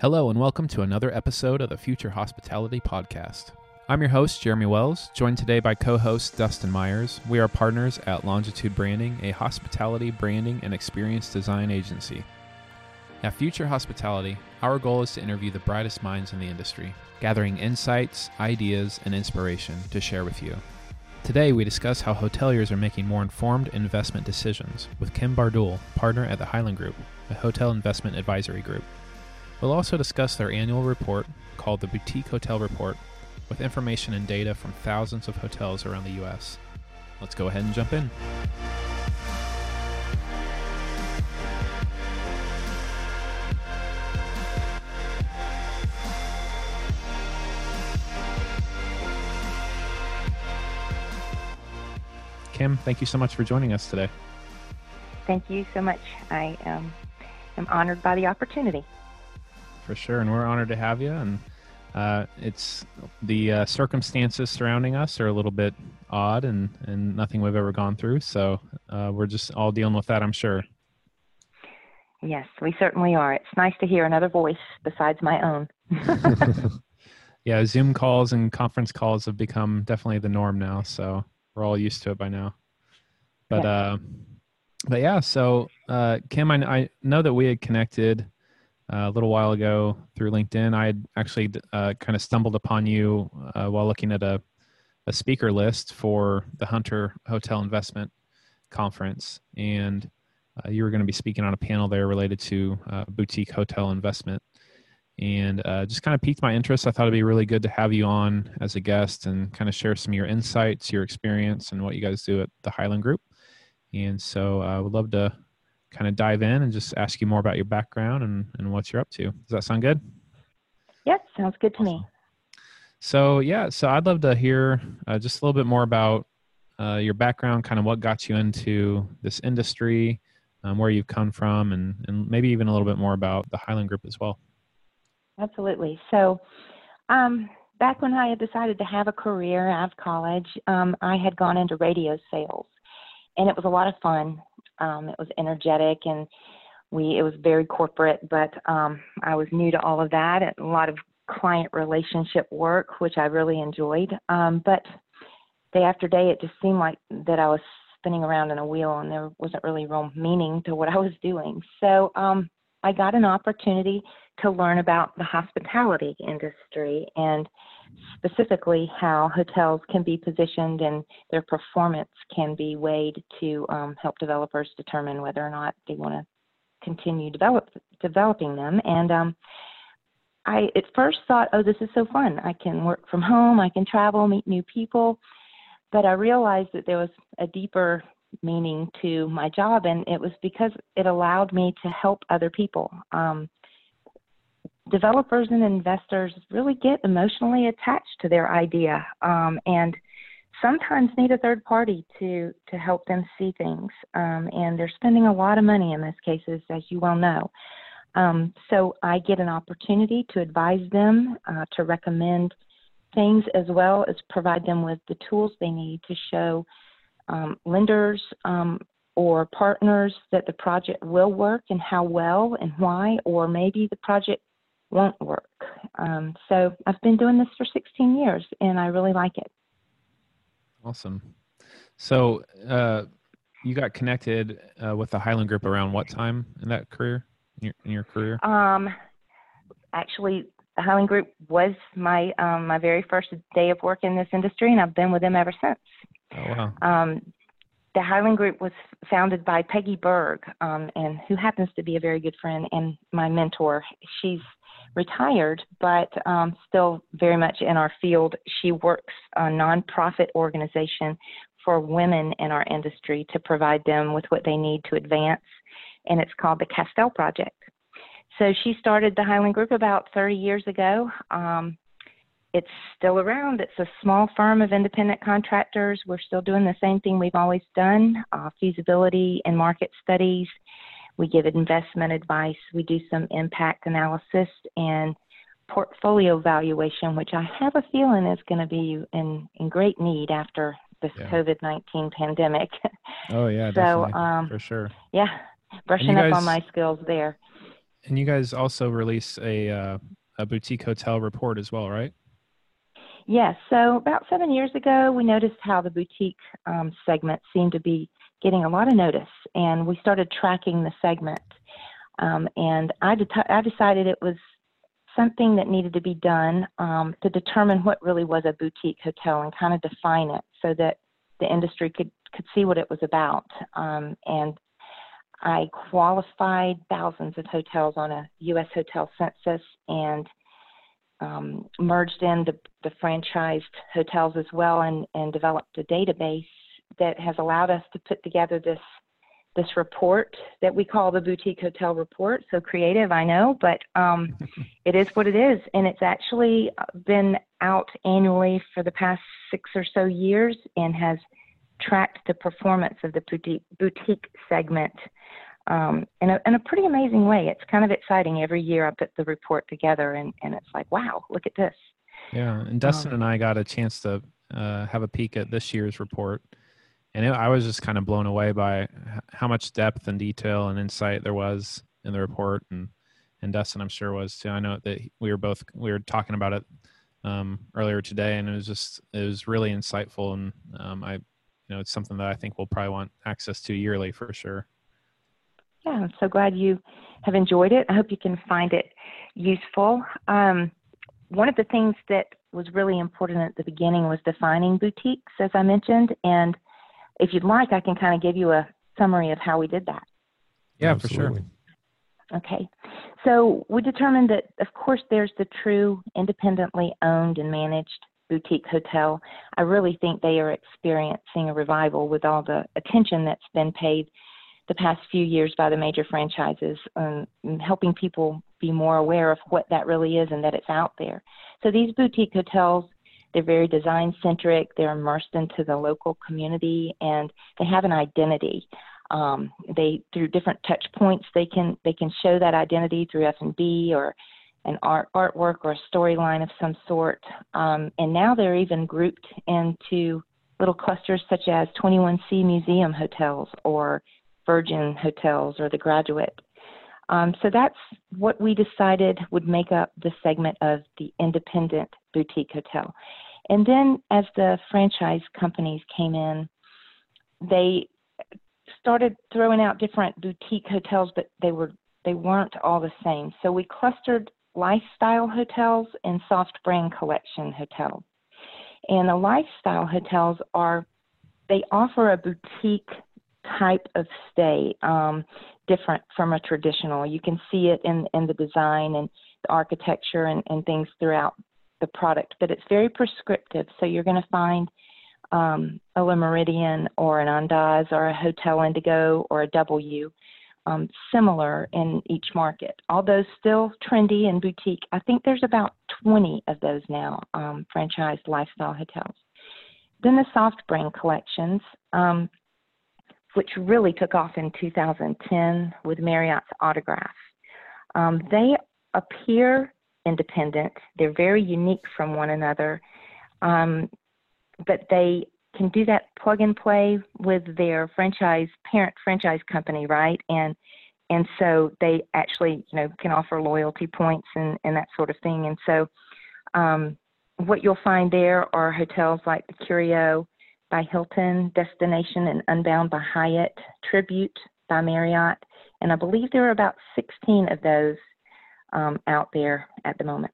Hello, and welcome to another episode of the Future Hospitality Podcast. I'm your host, Jeremy Wells, joined today by co host Dustin Myers. We are partners at Longitude Branding, a hospitality branding and experience design agency. At Future Hospitality, our goal is to interview the brightest minds in the industry, gathering insights, ideas, and inspiration to share with you. Today, we discuss how hoteliers are making more informed investment decisions with Kim Bardoul, partner at the Highland Group, a hotel investment advisory group. We'll also discuss their annual report called the Boutique Hotel Report with information and data from thousands of hotels around the U.S. Let's go ahead and jump in. Kim, thank you so much for joining us today. Thank you so much. I um, am honored by the opportunity for sure, and we're honored to have you. And uh, it's the uh, circumstances surrounding us are a little bit odd, and and nothing we've ever gone through. So uh, we're just all dealing with that, I'm sure. Yes, we certainly are. It's nice to hear another voice besides my own. yeah, Zoom calls and conference calls have become definitely the norm now, so we're all used to it by now. But yes. uh, but yeah, so uh, Kim, I, I know that we had connected a little while ago through LinkedIn. I had actually uh, kind of stumbled upon you uh, while looking at a, a speaker list for the Hunter Hotel Investment Conference, and uh, you were going to be speaking on a panel there related to uh, boutique hotel investment. And uh, just kind of piqued my interest. I thought it'd be really good to have you on as a guest and kind of share some of your insights, your experience, and what you guys do at the Highland Group. And so I uh, would love to kind of dive in and just ask you more about your background and, and what you're up to. Does that sound good? Yep, sounds good to me. So, yeah, so I'd love to hear uh, just a little bit more about uh, your background, kind of what got you into this industry, um, where you've come from, and, and maybe even a little bit more about the Highland Group as well. Absolutely. So, um, back when I had decided to have a career out of college, um, I had gone into radio sales, and it was a lot of fun. Um, it was energetic and we it was very corporate, but um, I was new to all of that and a lot of client relationship work, which I really enjoyed. Um, but day after day, it just seemed like that I was spinning around in a wheel and there wasn't really real meaning to what I was doing. So um, I got an opportunity to learn about the hospitality industry and specifically how hotels can be positioned and their performance can be weighed to um, help developers determine whether or not they want to continue develop developing them. And um, I at first thought, oh, this is so fun. I can work from home, I can travel, meet new people. But I realized that there was a deeper meaning to my job, and it was because it allowed me to help other people. Um, developers and investors really get emotionally attached to their idea um, and sometimes need a third party to to help them see things um, and they're spending a lot of money in those cases as you well know. Um, so i get an opportunity to advise them uh, to recommend things as well as provide them with the tools they need to show um, lenders um, or partners that the project will work and how well and why, or maybe the project won't work. Um, so I've been doing this for 16 years and I really like it. Awesome. So uh, you got connected uh, with the Highland Group around what time in that career, in your, in your career? Um, actually, the Highland Group was my um, my very first day of work in this industry, and I've been with them ever since. Oh wow! Um, the Highland Group was founded by Peggy Berg, um, and who happens to be a very good friend and my mentor. She's retired, but um, still very much in our field. She works a nonprofit organization for women in our industry to provide them with what they need to advance, and it's called the Castell Project. So she started the Highland Group about 30 years ago. Um, it's still around. It's a small firm of independent contractors. We're still doing the same thing we've always done uh, feasibility and market studies we give investment advice. We do some impact analysis and portfolio valuation, which I have a feeling is going to be in, in great need after this yeah. COVID 19 pandemic. Oh, yeah, so, um, for sure. Yeah, brushing guys, up on my skills there. and you guys also release a uh, a boutique hotel report as well, right? Yes. So about seven years ago, we noticed how the boutique um, segment seemed to be getting a lot of notice, and we started tracking the segment. Um, and I, de- I decided it was something that needed to be done um, to determine what really was a boutique hotel and kind of define it so that the industry could could see what it was about. Um, and I qualified thousands of hotels on a U.S. hotel census and um, merged in the, the franchised hotels as well and, and developed a database that has allowed us to put together this this report that we call the boutique hotel report so creative i know but um, it is what it is and it's actually been out annually for the past six or so years and has tracked the performance of the boutique, boutique segment um, in, a, in a pretty amazing way. It's kind of exciting. Every year I put the report together and, and it's like, wow, look at this. Yeah. And Dustin um, and I got a chance to uh, have a peek at this year's report. And it, I was just kind of blown away by how much depth and detail and insight there was in the report. And, and Dustin, I'm sure was too. I know that we were both, we were talking about it um, earlier today and it was just, it was really insightful. And um, I, you know, it's something that I think we'll probably want access to yearly for sure. Yeah, I'm so glad you have enjoyed it. I hope you can find it useful. Um, one of the things that was really important at the beginning was defining boutiques, as I mentioned. And if you'd like, I can kind of give you a summary of how we did that. Yeah, Absolutely. for sure. Okay. So we determined that, of course, there's the true independently owned and managed boutique hotel. I really think they are experiencing a revival with all the attention that's been paid the past few years by the major franchises, um, helping people be more aware of what that really is and that it's out there. So these boutique hotels, they're very design centric. They're immersed into the local community, and they have an identity. Um, they through different touch points, they can they can show that identity through F and B or an art artwork or a storyline of some sort. Um, and now they're even grouped into little clusters such as 21C Museum hotels or Virgin hotels or the Graduate. Um, so that's what we decided would make up the segment of the independent boutique hotel. And then as the franchise companies came in, they started throwing out different boutique hotels, but they were they weren't all the same. So we clustered lifestyle hotels and soft brand collection hotels. And the lifestyle hotels are, they offer a boutique type of stay, um, different from a traditional. You can see it in, in the design and the architecture and, and things throughout the product, but it's very prescriptive. So you're going to find um, a Le Méridien or an Andaz or a Hotel Indigo or a W um, similar in each market. Although still trendy and boutique, I think there's about 20 of those now, um, franchised lifestyle hotels. Then the soft brand collections, um, which really took off in 2010 with Marriott's Autograph. Um, they appear independent, they're very unique from one another, um, but they can do that plug and play with their franchise parent franchise company, right? And and so they actually you know can offer loyalty points and and that sort of thing. And so um, what you'll find there are hotels like the Curio by Hilton, Destination and Unbound by Hyatt, Tribute by Marriott, and I believe there are about 16 of those um, out there at the moment.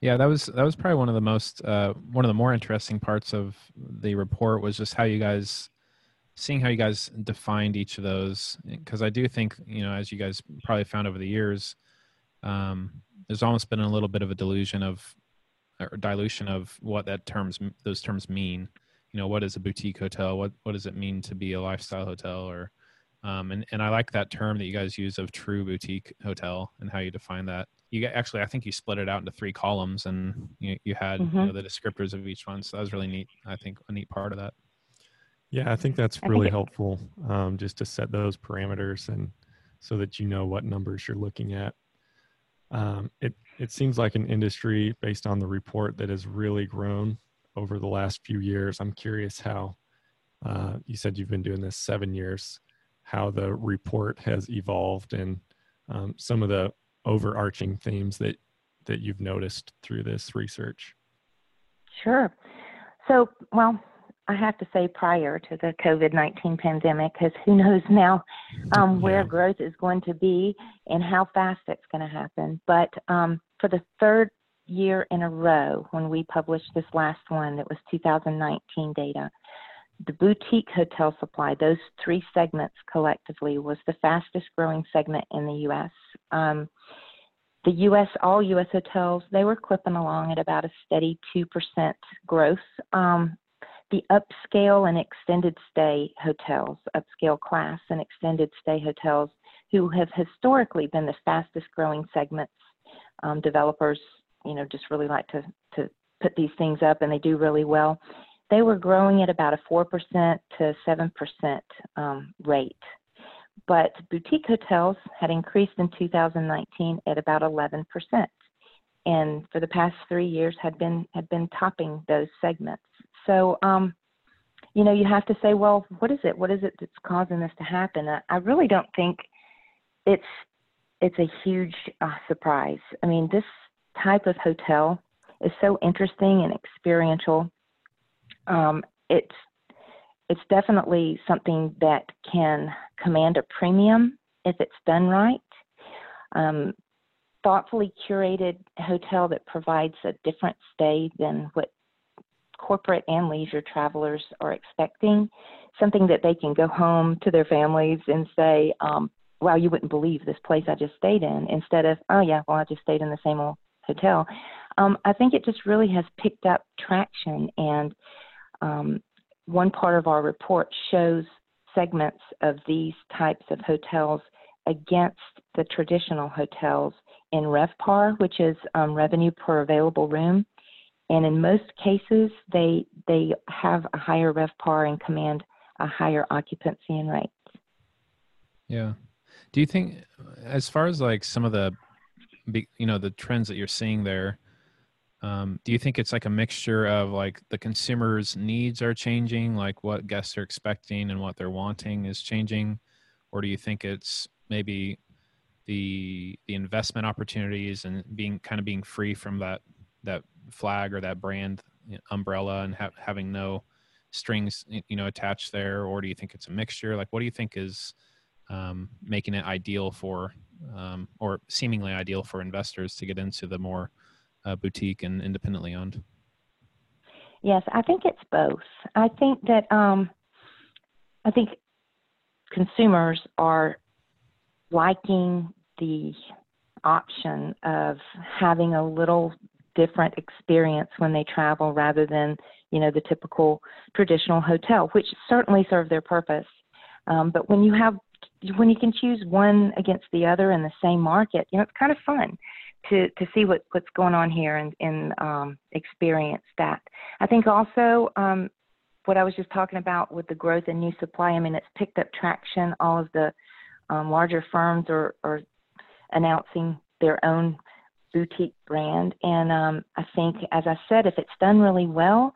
Yeah, that was that was probably one of the most uh, one of the more interesting parts of the report was just how you guys seeing how you guys defined each of those because I do think you know as you guys probably found over the years, um, there's almost been a little bit of a delusion of or dilution of what that terms those terms mean. You know, what is a boutique hotel? What what does it mean to be a lifestyle hotel? Or um, and and I like that term that you guys use of true boutique hotel and how you define that you actually I think you split it out into three columns and you, you had mm-hmm. you know, the descriptors of each one. So that was really neat. I think a neat part of that. Yeah, I think that's really helpful um, just to set those parameters and so that you know what numbers you're looking at. Um, it it seems like an industry based on the report that has really grown over the last few years. I'm curious how uh, you said you've been doing this seven years, how the report has evolved and um, some of the overarching themes that that you've noticed through this research. Sure. So, well, I have to say prior to the COVID 19 pandemic, because who knows now um, where yeah. growth is going to be and how fast it's going to happen. But um, for the third year in a row, when we published this last one, that was 2019 data, the boutique hotel supply, those three segments collectively, was the fastest growing segment in the U.S. Um, the U.S., all U.S. hotels, they were clipping along at about a steady 2% growth. Um, the upscale and extended stay hotels, upscale class and extended stay hotels, who have historically been the fastest growing segments, um, developers, you know, just really like to, to put these things up and they do really well they were growing at about a 4% to 7% um, rate. But boutique hotels had increased in 2019 at about 11%. And for the past three years had been had been topping those segments. So um, you know, you have to say, well, what is it? What is it that's causing this to happen? I, I really don't think it's it's a huge uh, surprise. I mean, this type of hotel is so interesting and experiential um, it's it's definitely something that can command a premium if it's done right. Um, thoughtfully curated hotel that provides a different stay than what corporate and leisure travelers are expecting. Something that they can go home to their families and say, um, "Wow, you wouldn't believe this place I just stayed in," instead of, "Oh yeah, well I just stayed in the same old hotel." Um, I think it just really has picked up traction and um, one part of our report shows segments of these types of hotels against the traditional hotels in RevPAR, which is um, revenue per available room. And in most cases, they they have a higher RevPAR and command a higher occupancy and rates. Yeah. Do you think, as far as like some of the, you know, the trends that you're seeing there, um, do you think it's like a mixture of like the consumer's needs are changing, like what guests are expecting and what they're wanting is changing, or do you think it's maybe the the investment opportunities and being kind of being free from that that flag or that brand umbrella and ha- having no strings you know attached there, or do you think it's a mixture? Like, what do you think is um, making it ideal for um, or seemingly ideal for investors to get into the more uh, boutique and independently owned? Yes, I think it's both. I think that um, I think consumers are liking the option of having a little different experience when they travel rather than you know the typical traditional hotel, which certainly serve their purpose. Um, but when you have when you can choose one against the other in the same market, you know it's kind of fun to to see what what's going on here and and um, experience that. I think also um, what I was just talking about with the growth in new supply. I mean, it's picked up traction. All of the um, larger firms are are announcing their own boutique brand, and um, I think, as I said, if it's done really well,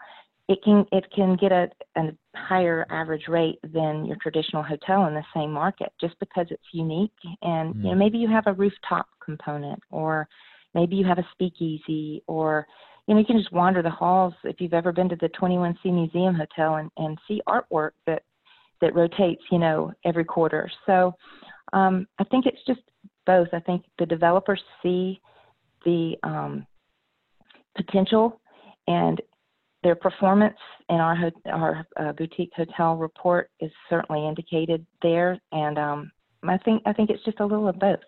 it can it can get a, a higher average rate than your traditional hotel in the same market just because it's unique and mm. you know mm. maybe you have a rooftop component or maybe you have a speakeasy or you know you can just wander the halls if you've ever been to the 21c museum hotel and, and see artwork that that rotates you know every quarter so um, i think it's just both i think the developers see the um, potential and their performance in our our uh, boutique hotel report is certainly indicated there, and um, I think I think it's just a little of both.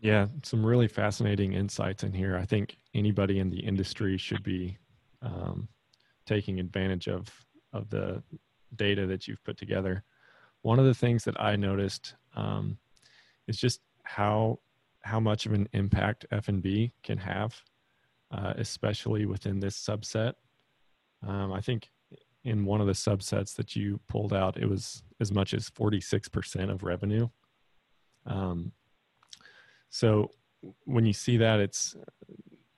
Yeah, some really fascinating insights in here. I think anybody in the industry should be um, taking advantage of of the data that you've put together. One of the things that I noticed um, is just how how much of an impact F and B can have uh, especially within this subset. Um, I think in one of the subsets that you pulled out, it was as much as 46% of revenue. Um, so when you see that, it's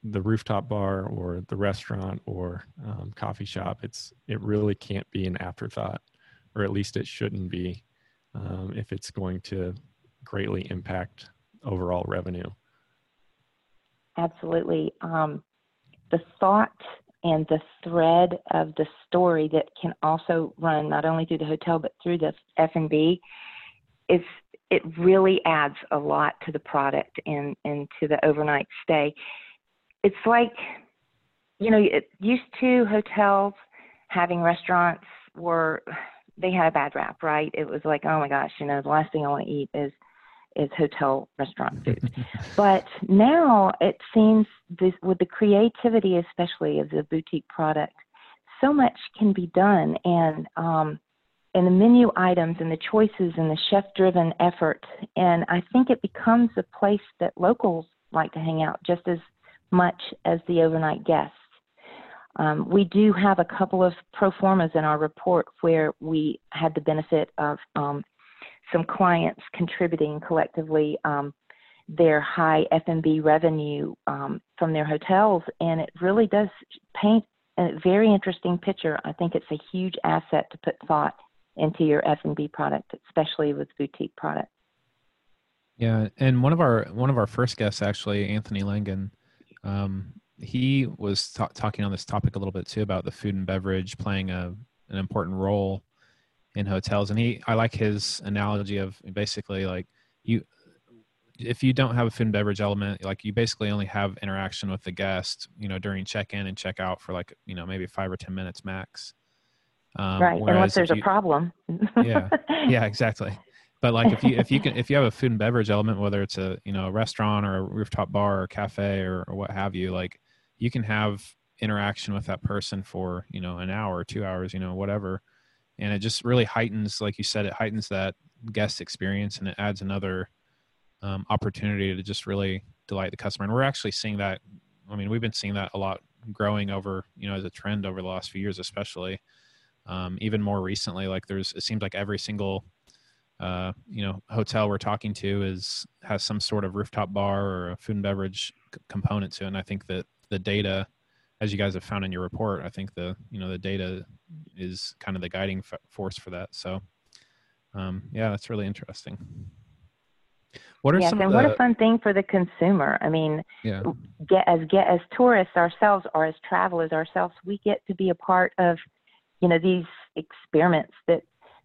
the rooftop bar or the restaurant or um, coffee shop. It's it really can't be an afterthought, or at least it shouldn't be, um, if it's going to greatly impact overall revenue. Absolutely. Um, the thought and the thread of the story that can also run not only through the hotel but through the F&B is it really adds a lot to the product and and to the overnight stay. It's like you know, it used to hotels having restaurants were they had a bad rap, right? It was like, oh my gosh, you know, the last thing I want to eat is is hotel restaurant food. but now it seems this with the creativity, especially of the boutique product, so much can be done, and um, and the menu items and the choices and the chef driven effort, and I think it becomes a place that locals like to hang out just as much as the overnight guests. Um, we do have a couple of pro formas in our report where we had the benefit of um, some clients contributing collectively um, their high F&B revenue um, from their hotels, and it really does paint a very interesting picture. I think it's a huge asset to put thought into your F&B product, especially with boutique products. Yeah, and one of our one of our first guests, actually, Anthony Langen, um, he was ta- talking on this topic a little bit too about the food and beverage playing a an important role in hotels and he i like his analogy of basically like you if you don't have a food and beverage element like you basically only have interaction with the guest you know during check-in and check-out for like you know maybe five or ten minutes max. Um, right unless there's you, a problem. Yeah yeah exactly. But like if you if you can if you have a food and beverage element whether it's a you know a restaurant or a rooftop bar or cafe or, or what have you like you can have interaction with that person for you know an hour two hours you know whatever and it just really heightens like you said it heightens that guest experience and it adds another um, opportunity to just really delight the customer. And we're actually seeing that i mean we've been seeing that a lot growing over you know as a trend over the last few years especially um, even more recently like there's it seems like every single uh, you know hotel we're talking to is has some sort of rooftop bar or a food and beverage c- component to it. And i think that the data as you guys have found in your report, I think the you know the data is kind of the guiding f- force for that. So, um, yeah, that's really interesting. What are yes, some and what a fun thing for the consumer. I mean, yeah. get as get as tourists ourselves or as travelers ourselves, we get to be a part of, you know, these experiments that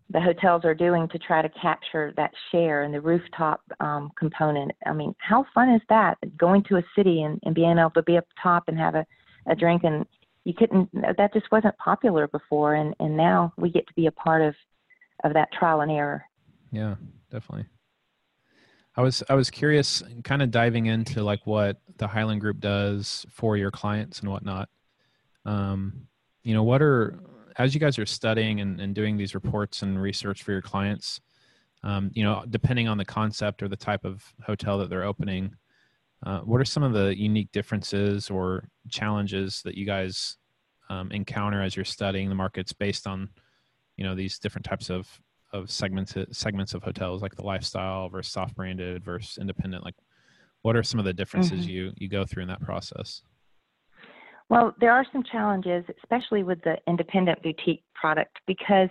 the hotels are doing to try to capture that share and the rooftop um, component. I mean, how fun is that? Going to a city and, and being able to be up top and have a a drink and you couldn't that just wasn't popular before. And and now we get to be a part of of that trial and error. Yeah definitely. I was i was curious kind of diving into like what the highland group does for your clients and whatnot. Um you know what are as you guys are studying and, and doing these reports and research for your clients um, you know depending on the concept or the type of hotel that they're opening uh, what are some of the unique differences or challenges that you guys um, encounter as you're studying the markets based on, you know, these different types of of segments segments of hotels, like the lifestyle versus soft branded versus independent? Like, what are some of the differences mm-hmm. you you go through in that process? Well, there are some challenges, especially with the independent boutique product, because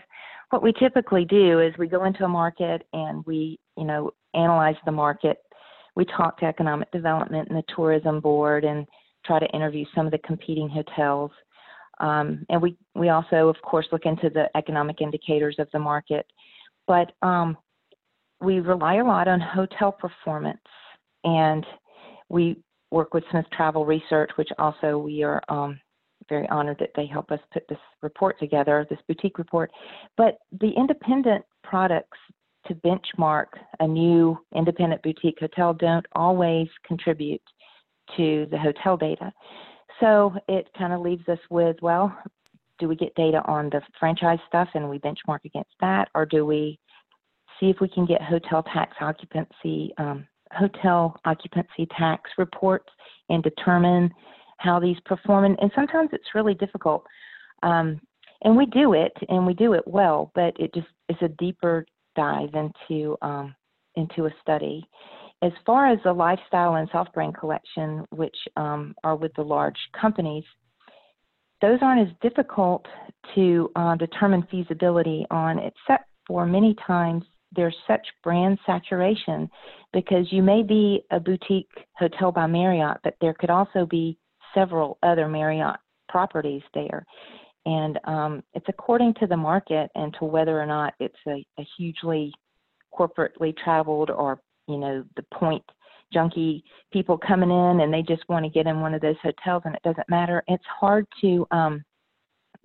what we typically do is we go into a market and we, you know, analyze the market we talk to economic development and the tourism board and try to interview some of the competing hotels. Um, and we, we also, of course, look into the economic indicators of the market. But um, we rely a lot on hotel performance. And we work with Smith Travel Research, which also we are um, very honored that they help us put this report together, this boutique report. But the independent products to benchmark a new independent boutique hotel don't always contribute to the hotel data. So it kind of leaves us with, well, do we get data on the franchise stuff and we benchmark against that, or do we see if we can get hotel tax occupancy, um, hotel occupancy tax reports and determine how these perform? And, and sometimes it's really difficult. Um, and we do it, and we do it well, but it just is a deeper dive into um, into a study. As far as the lifestyle and soft brand collection, which um, are with the large companies, those aren't as difficult to uh, determine feasibility on, except for many times there's such brand saturation because you may be a boutique hotel by Marriott, but there could also be several other Marriott properties there. And um, it's according to the market and to whether or not it's a, a hugely corporately traveled or, you know, the point junkie people coming in and they just want to get in one of those hotels and it doesn't matter. It's hard to um,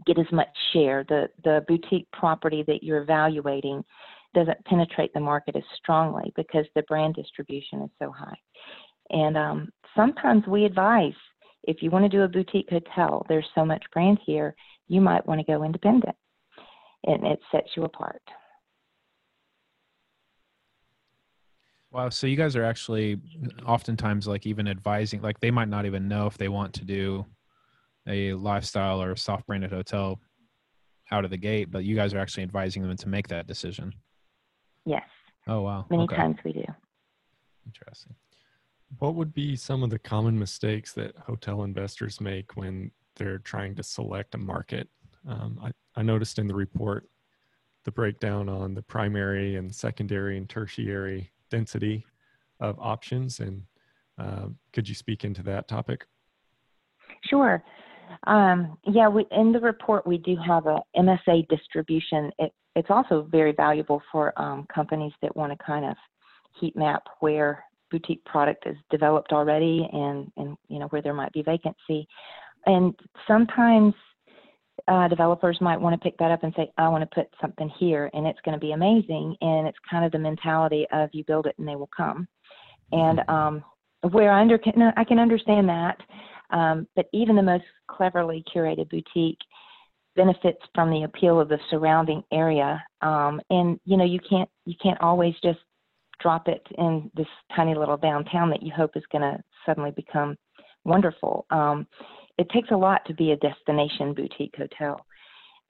get as much share. The the boutique property that you're evaluating doesn't penetrate the market as strongly because the brand distribution is so high. And um, sometimes we advise if you want to do a boutique hotel, there's so much brand here, you might want to go independent, and it sets you apart. Wow. So you guys are actually oftentimes like even advising, like they might not even know if they want to do a lifestyle or soft branded hotel out of the gate, but you guys are actually advising them to make that decision. Yes. Oh, wow. Many okay. times we do. Interesting. What would be some of the common mistakes that hotel investors make when they're trying to select a market? Um, I, I noticed in the report the breakdown on the primary and secondary and tertiary density of options. And uh, could you speak into that topic? Sure. Um, yeah, we, in the report we do have a MSA distribution. It, it's also very valuable for um, companies that want to kind of heat map where boutique product is developed already and, and you know where there might be vacancy. And sometimes uh, developers might want to pick that up and say, I want to put something here and it's going to be amazing. And it's kind of the mentality of you build it and they will come. And mm-hmm. um, where I, under, I can understand that, um, but even the most cleverly curated boutique benefits from the appeal of the surrounding area. Um, and you know, you can't you can't always just drop it in this tiny little downtown that you hope is going to suddenly become wonderful. Um, it takes a lot to be a destination boutique hotel.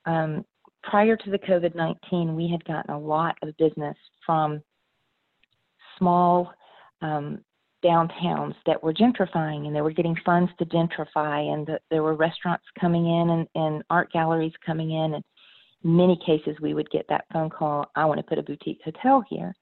Um, prior to the COVID 19, we had gotten a lot of business from small um, downtowns that were gentrifying and they were getting funds to gentrify, and the, there were restaurants coming in and, and art galleries coming in. And in many cases, we would get that phone call I want to put a boutique hotel here.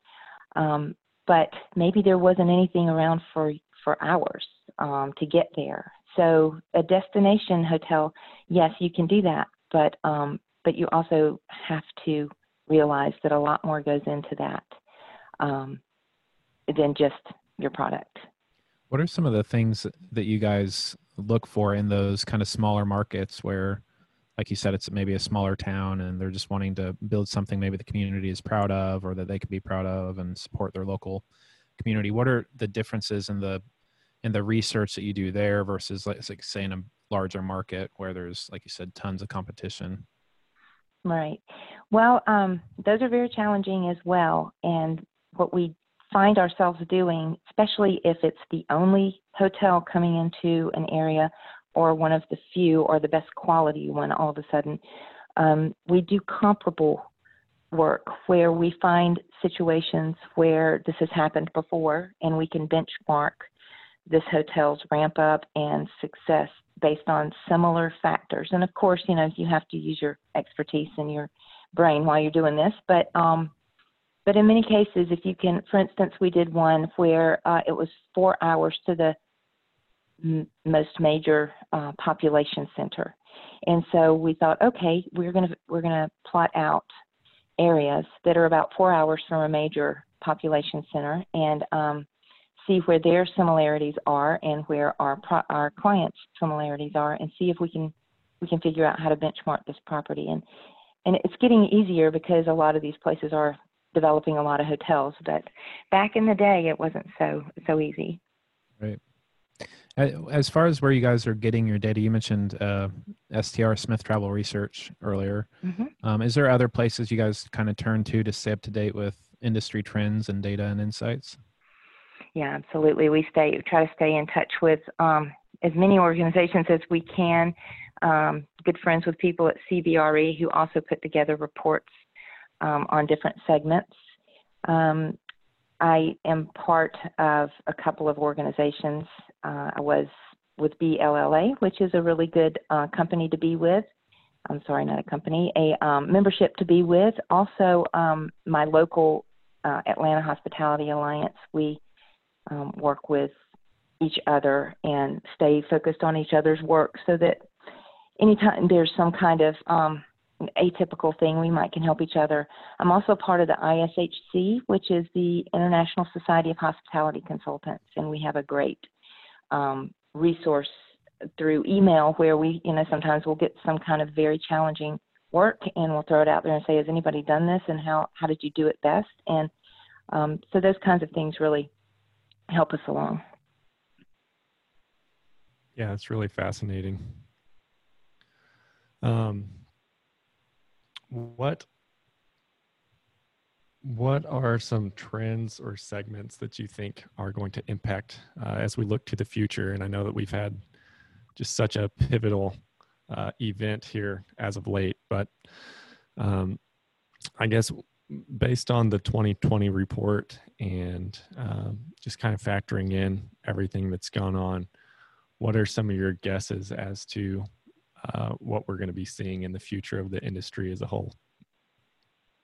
Um, but maybe there wasn't anything around for, for hours um, to get there. So a destination hotel, yes, you can do that, but um, but you also have to realize that a lot more goes into that um, than just your product. What are some of the things that you guys look for in those kind of smaller markets where, like you said, it's maybe a smaller town and they're just wanting to build something maybe the community is proud of or that they can be proud of and support their local community? What are the differences in the in the research that you do there versus like, like say in a larger market where there's like you said tons of competition? Right. Well um, those are very challenging as well and what we find ourselves doing especially if it's the only hotel coming into an area or one of the few or the best quality one all of a sudden um, we do comparable work where we find situations where this has happened before and we can benchmark this hotel's ramp up and success based on similar factors. And of course, you know, you have to use your expertise and your brain while you're doing this. But um, but in many cases, if you can, for instance, we did one where uh, it was four hours to the most major uh, population center, and so we thought, okay, we're gonna we're gonna plot out areas that are about four hours from a major population center, and um, see where their similarities are and where our our clients' similarities are, and see if we can we can figure out how to benchmark this property. And and it's getting easier because a lot of these places are developing a lot of hotels. But back in the day, it wasn't so so easy. Right. As far as where you guys are getting your data, you mentioned uh, STR Smith Travel Research earlier. Mm-hmm. Um, is there other places you guys kind of turn to to stay up to date with industry trends and data and insights? Yeah, absolutely. We stay try to stay in touch with um, as many organizations as we can. Um, good friends with people at CBRE who also put together reports um, on different segments. Um, I am part of a couple of organizations. Uh, I was with BLLA, which is a really good uh, company to be with. I'm sorry, not a company, a um, membership to be with. Also, um, my local uh, Atlanta Hospitality Alliance, we um, work with each other and stay focused on each other's work so that anytime there's some kind of um, atypical thing, we might can help each other. I'm also part of the ISHC, which is the International Society of Hospitality Consultants, and we have a great um, resource through email where we, you know, sometimes we'll get some kind of very challenging work and we'll throw it out there and say, has anybody done this and how, how did you do it best? And um, so those kinds of things really help us along. Yeah, it's really fascinating. Um, what what are some trends or segments that you think are going to impact uh, as we look to the future? And I know that we've had just such a pivotal uh, event here as of late, but um, I guess based on the 2020 report and um, just kind of factoring in everything that's gone on, what are some of your guesses as to uh, what we're going to be seeing in the future of the industry as a whole?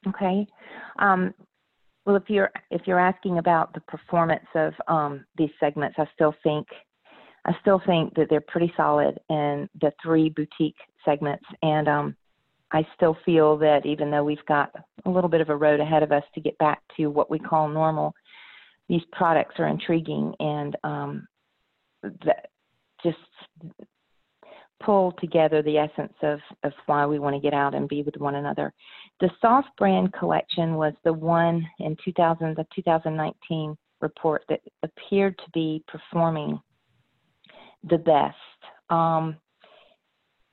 Okay. Um, well, if you're if you're asking about the performance of um, these segments, I still think I still think that they're pretty solid in the three boutique segments, and um, I still feel that even though we've got a little bit of a road ahead of us to get back to what we call normal, these products are intriguing and um, that just pull together the essence of, of why we want to get out and be with one another. The soft brand collection was the one in 2000, the 2019 report that appeared to be performing the best. Um,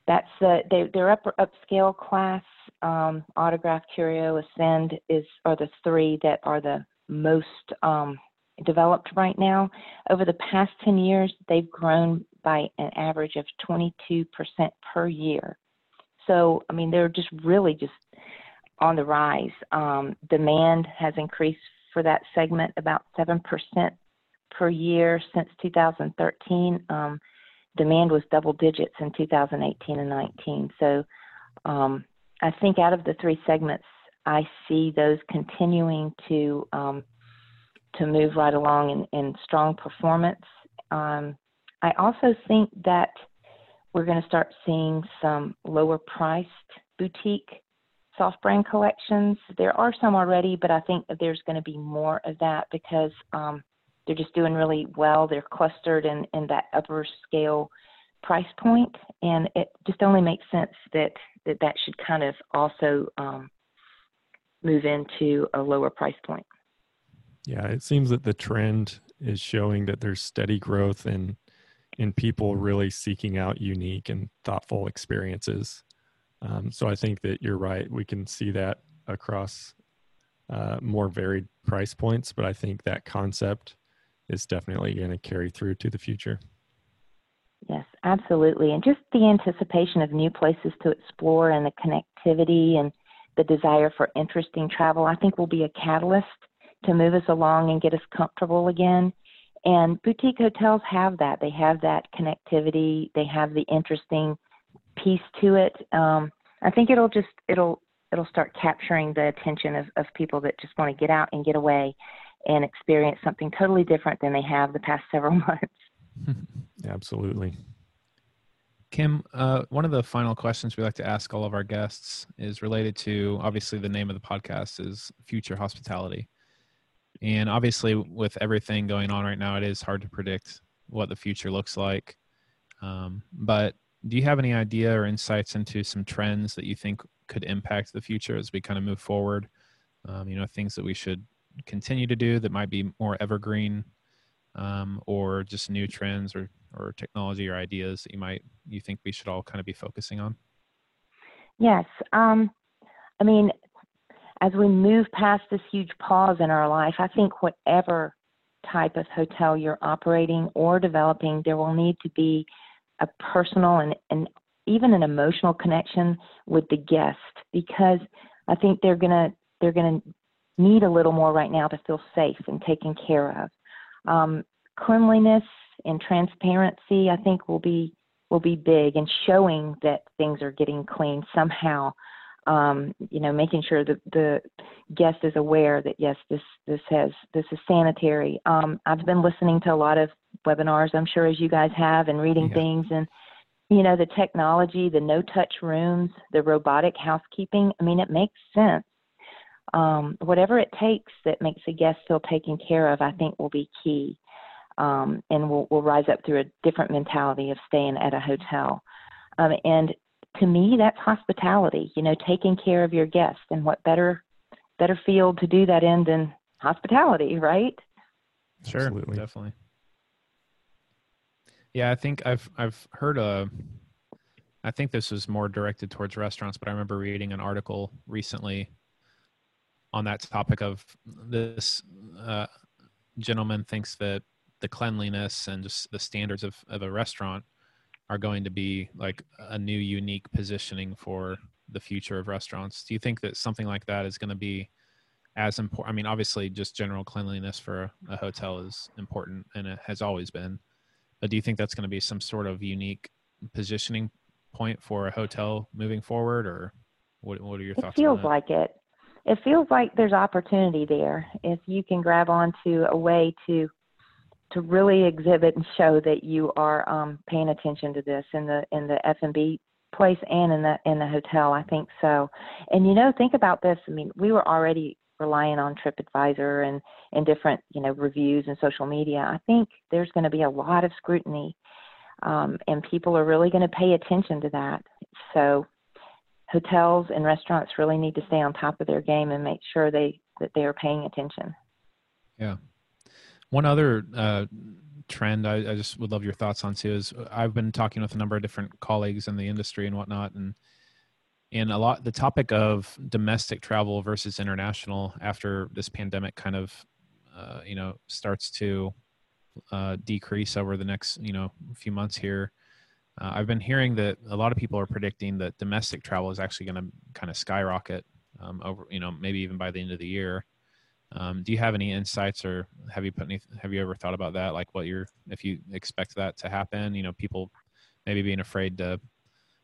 that's the they, their upper upscale class. Um, Autograph, Curio, Ascend is are the three that are the most um, developed right now. Over the past 10 years, they've grown by an average of 22% per year. So, I mean, they're just really just on the rise. Um, demand has increased for that segment about 7% per year since 2013. Demand was double digits in 2018 and 19. So, um, I think out of the three segments, I see those continuing to um, to move right along in, in strong performance. Um, I also think that we're going to start seeing some lower priced boutique soft brand collections. There are some already, but I think there's going to be more of that because um, they're just doing really well. They're clustered in, in that upper scale price point, and it just only makes sense that that, that should kind of also um, move into a lower price point. Yeah, it seems that the trend is showing that there's steady growth in in people really seeking out unique and thoughtful experiences. Um, so I think that you're right. We can see that across uh, more varied price points, but I think that concept is definitely going to carry through to the future. Yes, absolutely. And just the anticipation of new places to explore and the connectivity and the desire for interesting travel, I think will be a catalyst to move us along and get us comfortable again. And boutique hotels have that. They have that connectivity. They have the interesting piece to it. Um, I think it'll just it'll it'll start capturing the attention of, of people that just want to get out and get away and experience something totally different than they have the past several months. Absolutely. Kim, uh, one of the final questions we like to ask all of our guests is related to obviously the name of the podcast is Future Hospitality. And obviously, with everything going on right now, it is hard to predict what the future looks like. Um, but do you have any idea or insights into some trends that you think could impact the future as we kind of move forward? Um, you know, things that we should continue to do that might be more evergreen, um, or just new trends or or technology or ideas that you might you think we should all kind of be focusing on? Yes. Um, I mean, as we move past this huge pause in our life, I think whatever type of hotel you're operating or developing, there will need to be a personal and, and even an emotional connection with the guest because I think they're gonna they're gonna need a little more right now to feel safe and taken care of. Um, cleanliness and transparency, I think, will be will be big and showing that things are getting clean somehow um, you know, making sure that the guest is aware that yes, this this has this is sanitary. Um, I've been listening to a lot of webinars, I'm sure as you guys have, and reading yeah. things and you know the technology, the no touch rooms, the robotic housekeeping. I mean, it makes sense. Um, whatever it takes that makes a guest feel taken care of, I think will be key. Um, and we'll, we'll rise up through a different mentality of staying at a hotel. Um, and to me, that's hospitality. You know, taking care of your guests, and what better better field to do that in than hospitality, right? Sure, Absolutely. definitely. Yeah, I think I've I've heard a. I think this was more directed towards restaurants, but I remember reading an article recently on that topic of this uh, gentleman thinks that the cleanliness and just the standards of, of a restaurant are going to be like a new unique positioning for the future of restaurants. Do you think that something like that is going to be as important? I mean, obviously, just general cleanliness for a hotel is important, and it has always been. But do you think that's going to be some sort of unique positioning point for a hotel moving forward, or what? What are your thoughts? It feels like it. It feels like there's opportunity there if you can grab onto a way to to really exhibit and show that you are um, paying attention to this in the in the F and B place and in the in the hotel. I think so. And you know, think about this. I mean, we were already relying on TripAdvisor and and different you know reviews and social media. I think there's going to be a lot of scrutiny, um, and people are really going to pay attention to that. So hotels and restaurants really need to stay on top of their game and make sure they that they are paying attention. Yeah. One other uh, trend I, I, just would love your thoughts on too is I've been talking with a number of different colleagues in the industry and whatnot, and and a lot the topic of domestic travel versus international after this pandemic kind of uh, you know starts to uh, decrease over the next you know few months here. Uh, I've been hearing that a lot of people are predicting that domestic travel is actually going to kind of skyrocket um, over you know maybe even by the end of the year um, do you have any insights or have you put any, have you ever thought about that? Like what you're, if you expect that to happen, you know, people maybe being afraid to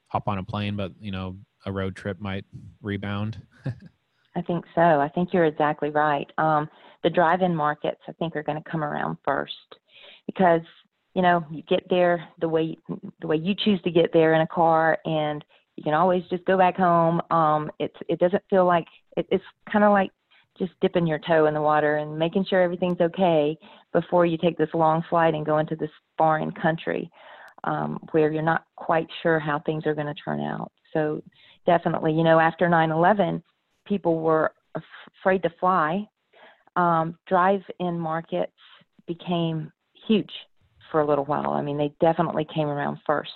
hop on a plane, but you know, a road trip might rebound. I think so. I think you're exactly right. Um, the drive-in markets, I think, are going to come around first because you know you get there the way the way you choose to get there in a car, and you can always just go back home. Um, it's it doesn't feel like it, it's kind of like just dipping your toe in the water and making sure everything's okay before you take this long flight and go into this foreign country um, where you're not quite sure how things are going to turn out. So definitely, you know, after 9/11, people were af- afraid to fly. Um, drive-in markets became huge for a little while. I mean, they definitely came around first.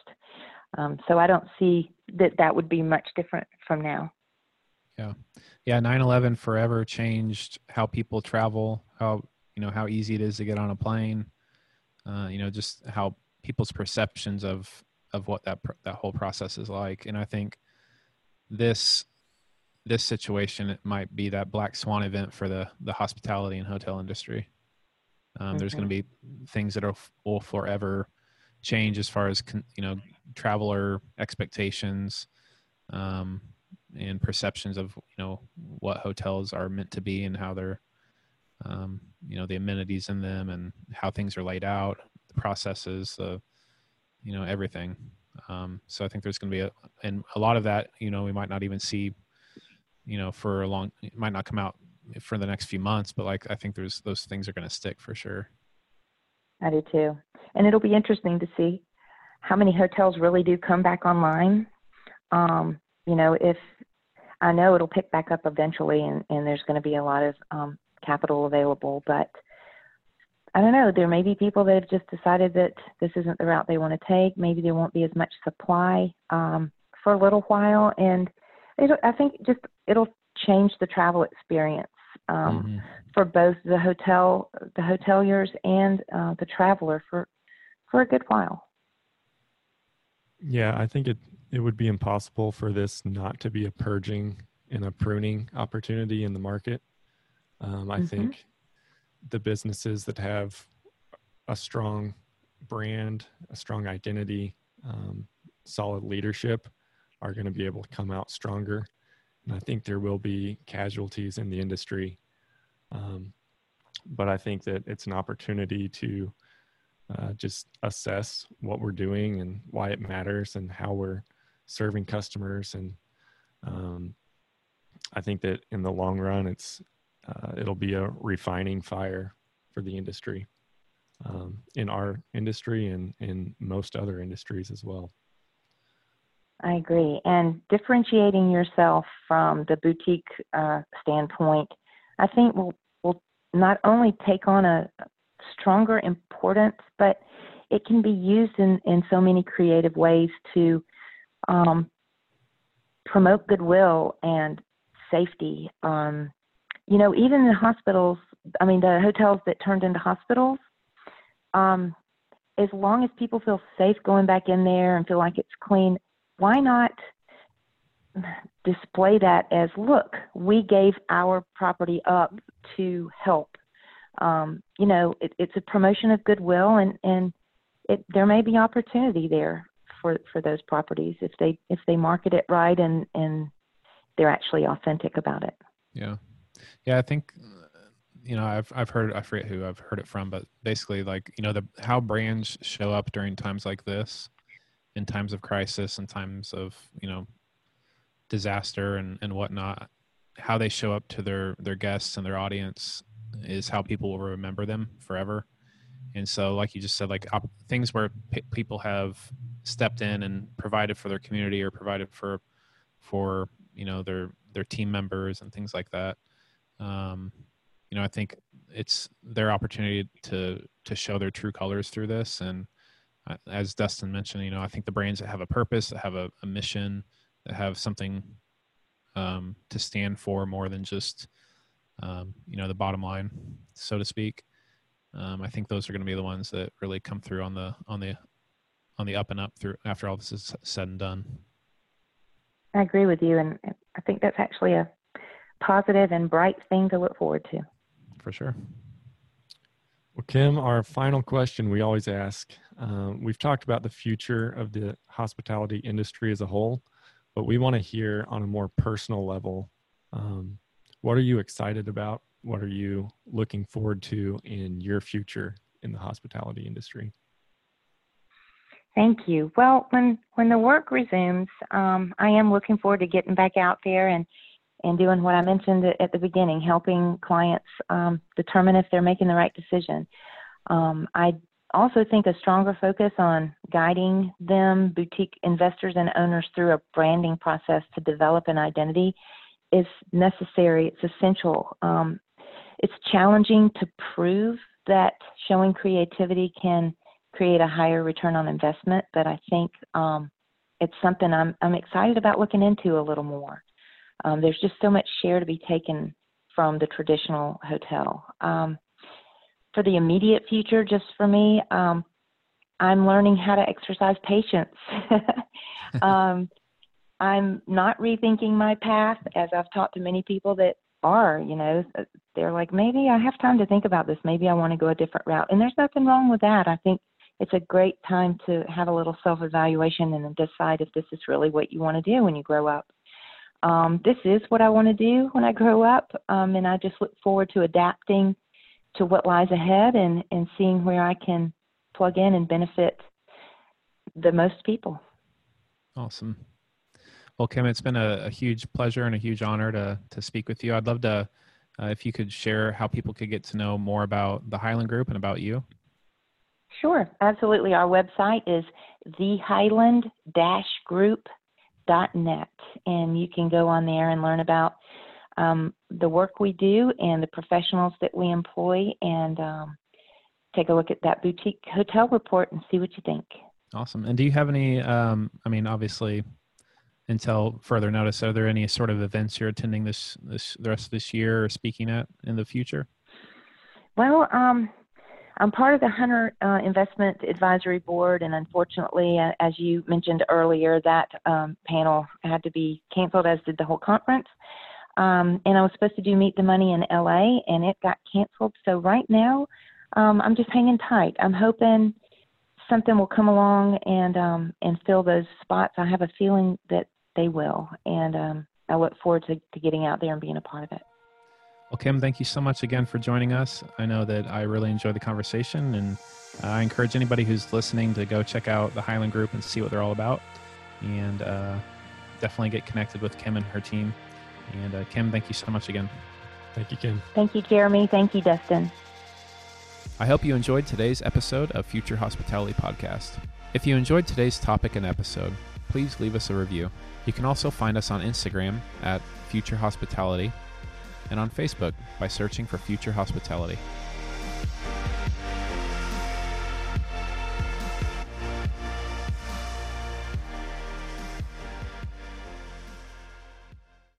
Um, so I don't see that that would be much different from now. Yeah yeah 9-11 forever changed how people travel how you know how easy it is to get on a plane uh, you know just how people's perceptions of of what that that whole process is like and i think this this situation it might be that black swan event for the the hospitality and hotel industry um, mm-hmm. there's going to be things that are, will forever change as far as you know traveler expectations um, and perceptions of you know what hotels are meant to be and how they're um, you know the amenities in them and how things are laid out the processes the you know everything um, so i think there's going to be a and a lot of that you know we might not even see you know for a long it might not come out for the next few months but like i think there's those things are going to stick for sure i do too and it'll be interesting to see how many hotels really do come back online um, you know, if I know it'll pick back up eventually and, and there's going to be a lot of um, capital available, but I don't know. There may be people that have just decided that this isn't the route they want to take. Maybe there won't be as much supply um, for a little while, and I think just it'll change the travel experience um, mm-hmm. for both the hotel, the hoteliers, and uh, the traveler for for a good while. Yeah, I think it it would be impossible for this not to be a purging and a pruning opportunity in the market. Um, I mm-hmm. think the businesses that have a strong brand, a strong identity, um, solid leadership are going to be able to come out stronger. I think there will be casualties in the industry. Um, but I think that it's an opportunity to uh, just assess what we're doing and why it matters and how we're serving customers. And um, I think that in the long run, it's uh, it'll be a refining fire for the industry um, in our industry and in most other industries as well. I agree. And differentiating yourself from the boutique uh, standpoint, I think will will not only take on a stronger importance, but it can be used in, in so many creative ways to um, promote goodwill and safety. Um, you know, even the hospitals, I mean, the hotels that turned into hospitals, um, as long as people feel safe going back in there and feel like it's clean, why not display that as look, we gave our property up to help? Um, you know, it, it's a promotion of goodwill, and and it, there may be opportunity there for for those properties if they if they market it right and and they're actually authentic about it. Yeah, yeah, I think you know I've I've heard I forget who I've heard it from, but basically like you know the how brands show up during times like this, in times of crisis and times of you know disaster and and whatnot, how they show up to their their guests and their audience is how people will remember them forever. And so, like you just said, like op- things where p- people have stepped in and provided for their community or provided for for you know their their team members and things like that um, you know i think it's their opportunity to to show their true colors through this and as dustin mentioned you know i think the brands that have a purpose that have a, a mission that have something um, to stand for more than just um, you know the bottom line so to speak um, i think those are going to be the ones that really come through on the on the on the up and up through after all this is said and done I agree with you, and I think that's actually a positive and bright thing to look forward to. For sure. Well, Kim, our final question we always ask. Um, we've talked about the future of the hospitality industry as a whole, but we want to hear on a more personal level. Um, what are you excited about? What are you looking forward to in your future in the hospitality industry? Thank you. Well, when when the work resumes, um, I am looking forward to getting back out there and and doing what I mentioned at the beginning, helping clients um, determine if they're making the right decision. Um, I also think a stronger focus on guiding them, boutique investors and owners, through a branding process to develop an identity is necessary. It's essential. Um, it's challenging to prove that showing creativity can create a higher return on investment. But I think um, it's something I'm I'm excited about looking into a little more. Um, there's just so much share to be taken from the traditional hotel. Um, for the immediate future, just for me, um, I'm learning how to exercise patience. um, I'm not rethinking my path, as I've talked to many people that are. You know, they're like, maybe I have time to think about this. Maybe I want to go a different route, and there's nothing wrong with that. I think it's a great time to have a little self evaluation and decide if this is really what you want to do when you grow up. Um, this is what I want to do when I grow up, um, and I just look forward to adapting to what lies ahead and, and seeing where I can plug in and benefit the most people. Awesome. Well, Kim, it's been a, a huge pleasure and a huge honor to to speak with you. I'd love to, uh, if you could share how people could get to know more about the Highland Group and about you. Sure, absolutely. Our website is thehighland-group.net, and you can go on there and learn about um, the work we do and the professionals that we employ, and um, take a look at that boutique hotel report and see what you think. Awesome. And do you have any? Um, I mean, obviously, until further notice, are there any sort of events you're attending this this the rest of this year or speaking at in the future? Well, um, I'm part of the Hunter uh, Investment Advisory Board, and unfortunately, uh, as you mentioned earlier, that um, panel had to be canceled, as did the whole conference. Um, and I was supposed to do Meet the Money in LA, and it got canceled. So right now, um, I'm just hanging tight. I'm hoping something will come along and um, and fill those spots. I have a feeling that they will, and um, I look forward to, to getting out there and being a part of it. Well, Kim, thank you so much again for joining us. I know that I really enjoyed the conversation, and I encourage anybody who's listening to go check out the Highland Group and see what they're all about, and uh, definitely get connected with Kim and her team. And uh, Kim, thank you so much again. Thank you, Kim. Thank you, Jeremy. Thank you, Dustin. I hope you enjoyed today's episode of Future Hospitality Podcast. If you enjoyed today's topic and episode, please leave us a review. You can also find us on Instagram at Future Hospitality and on Facebook by searching for Future Hospitality.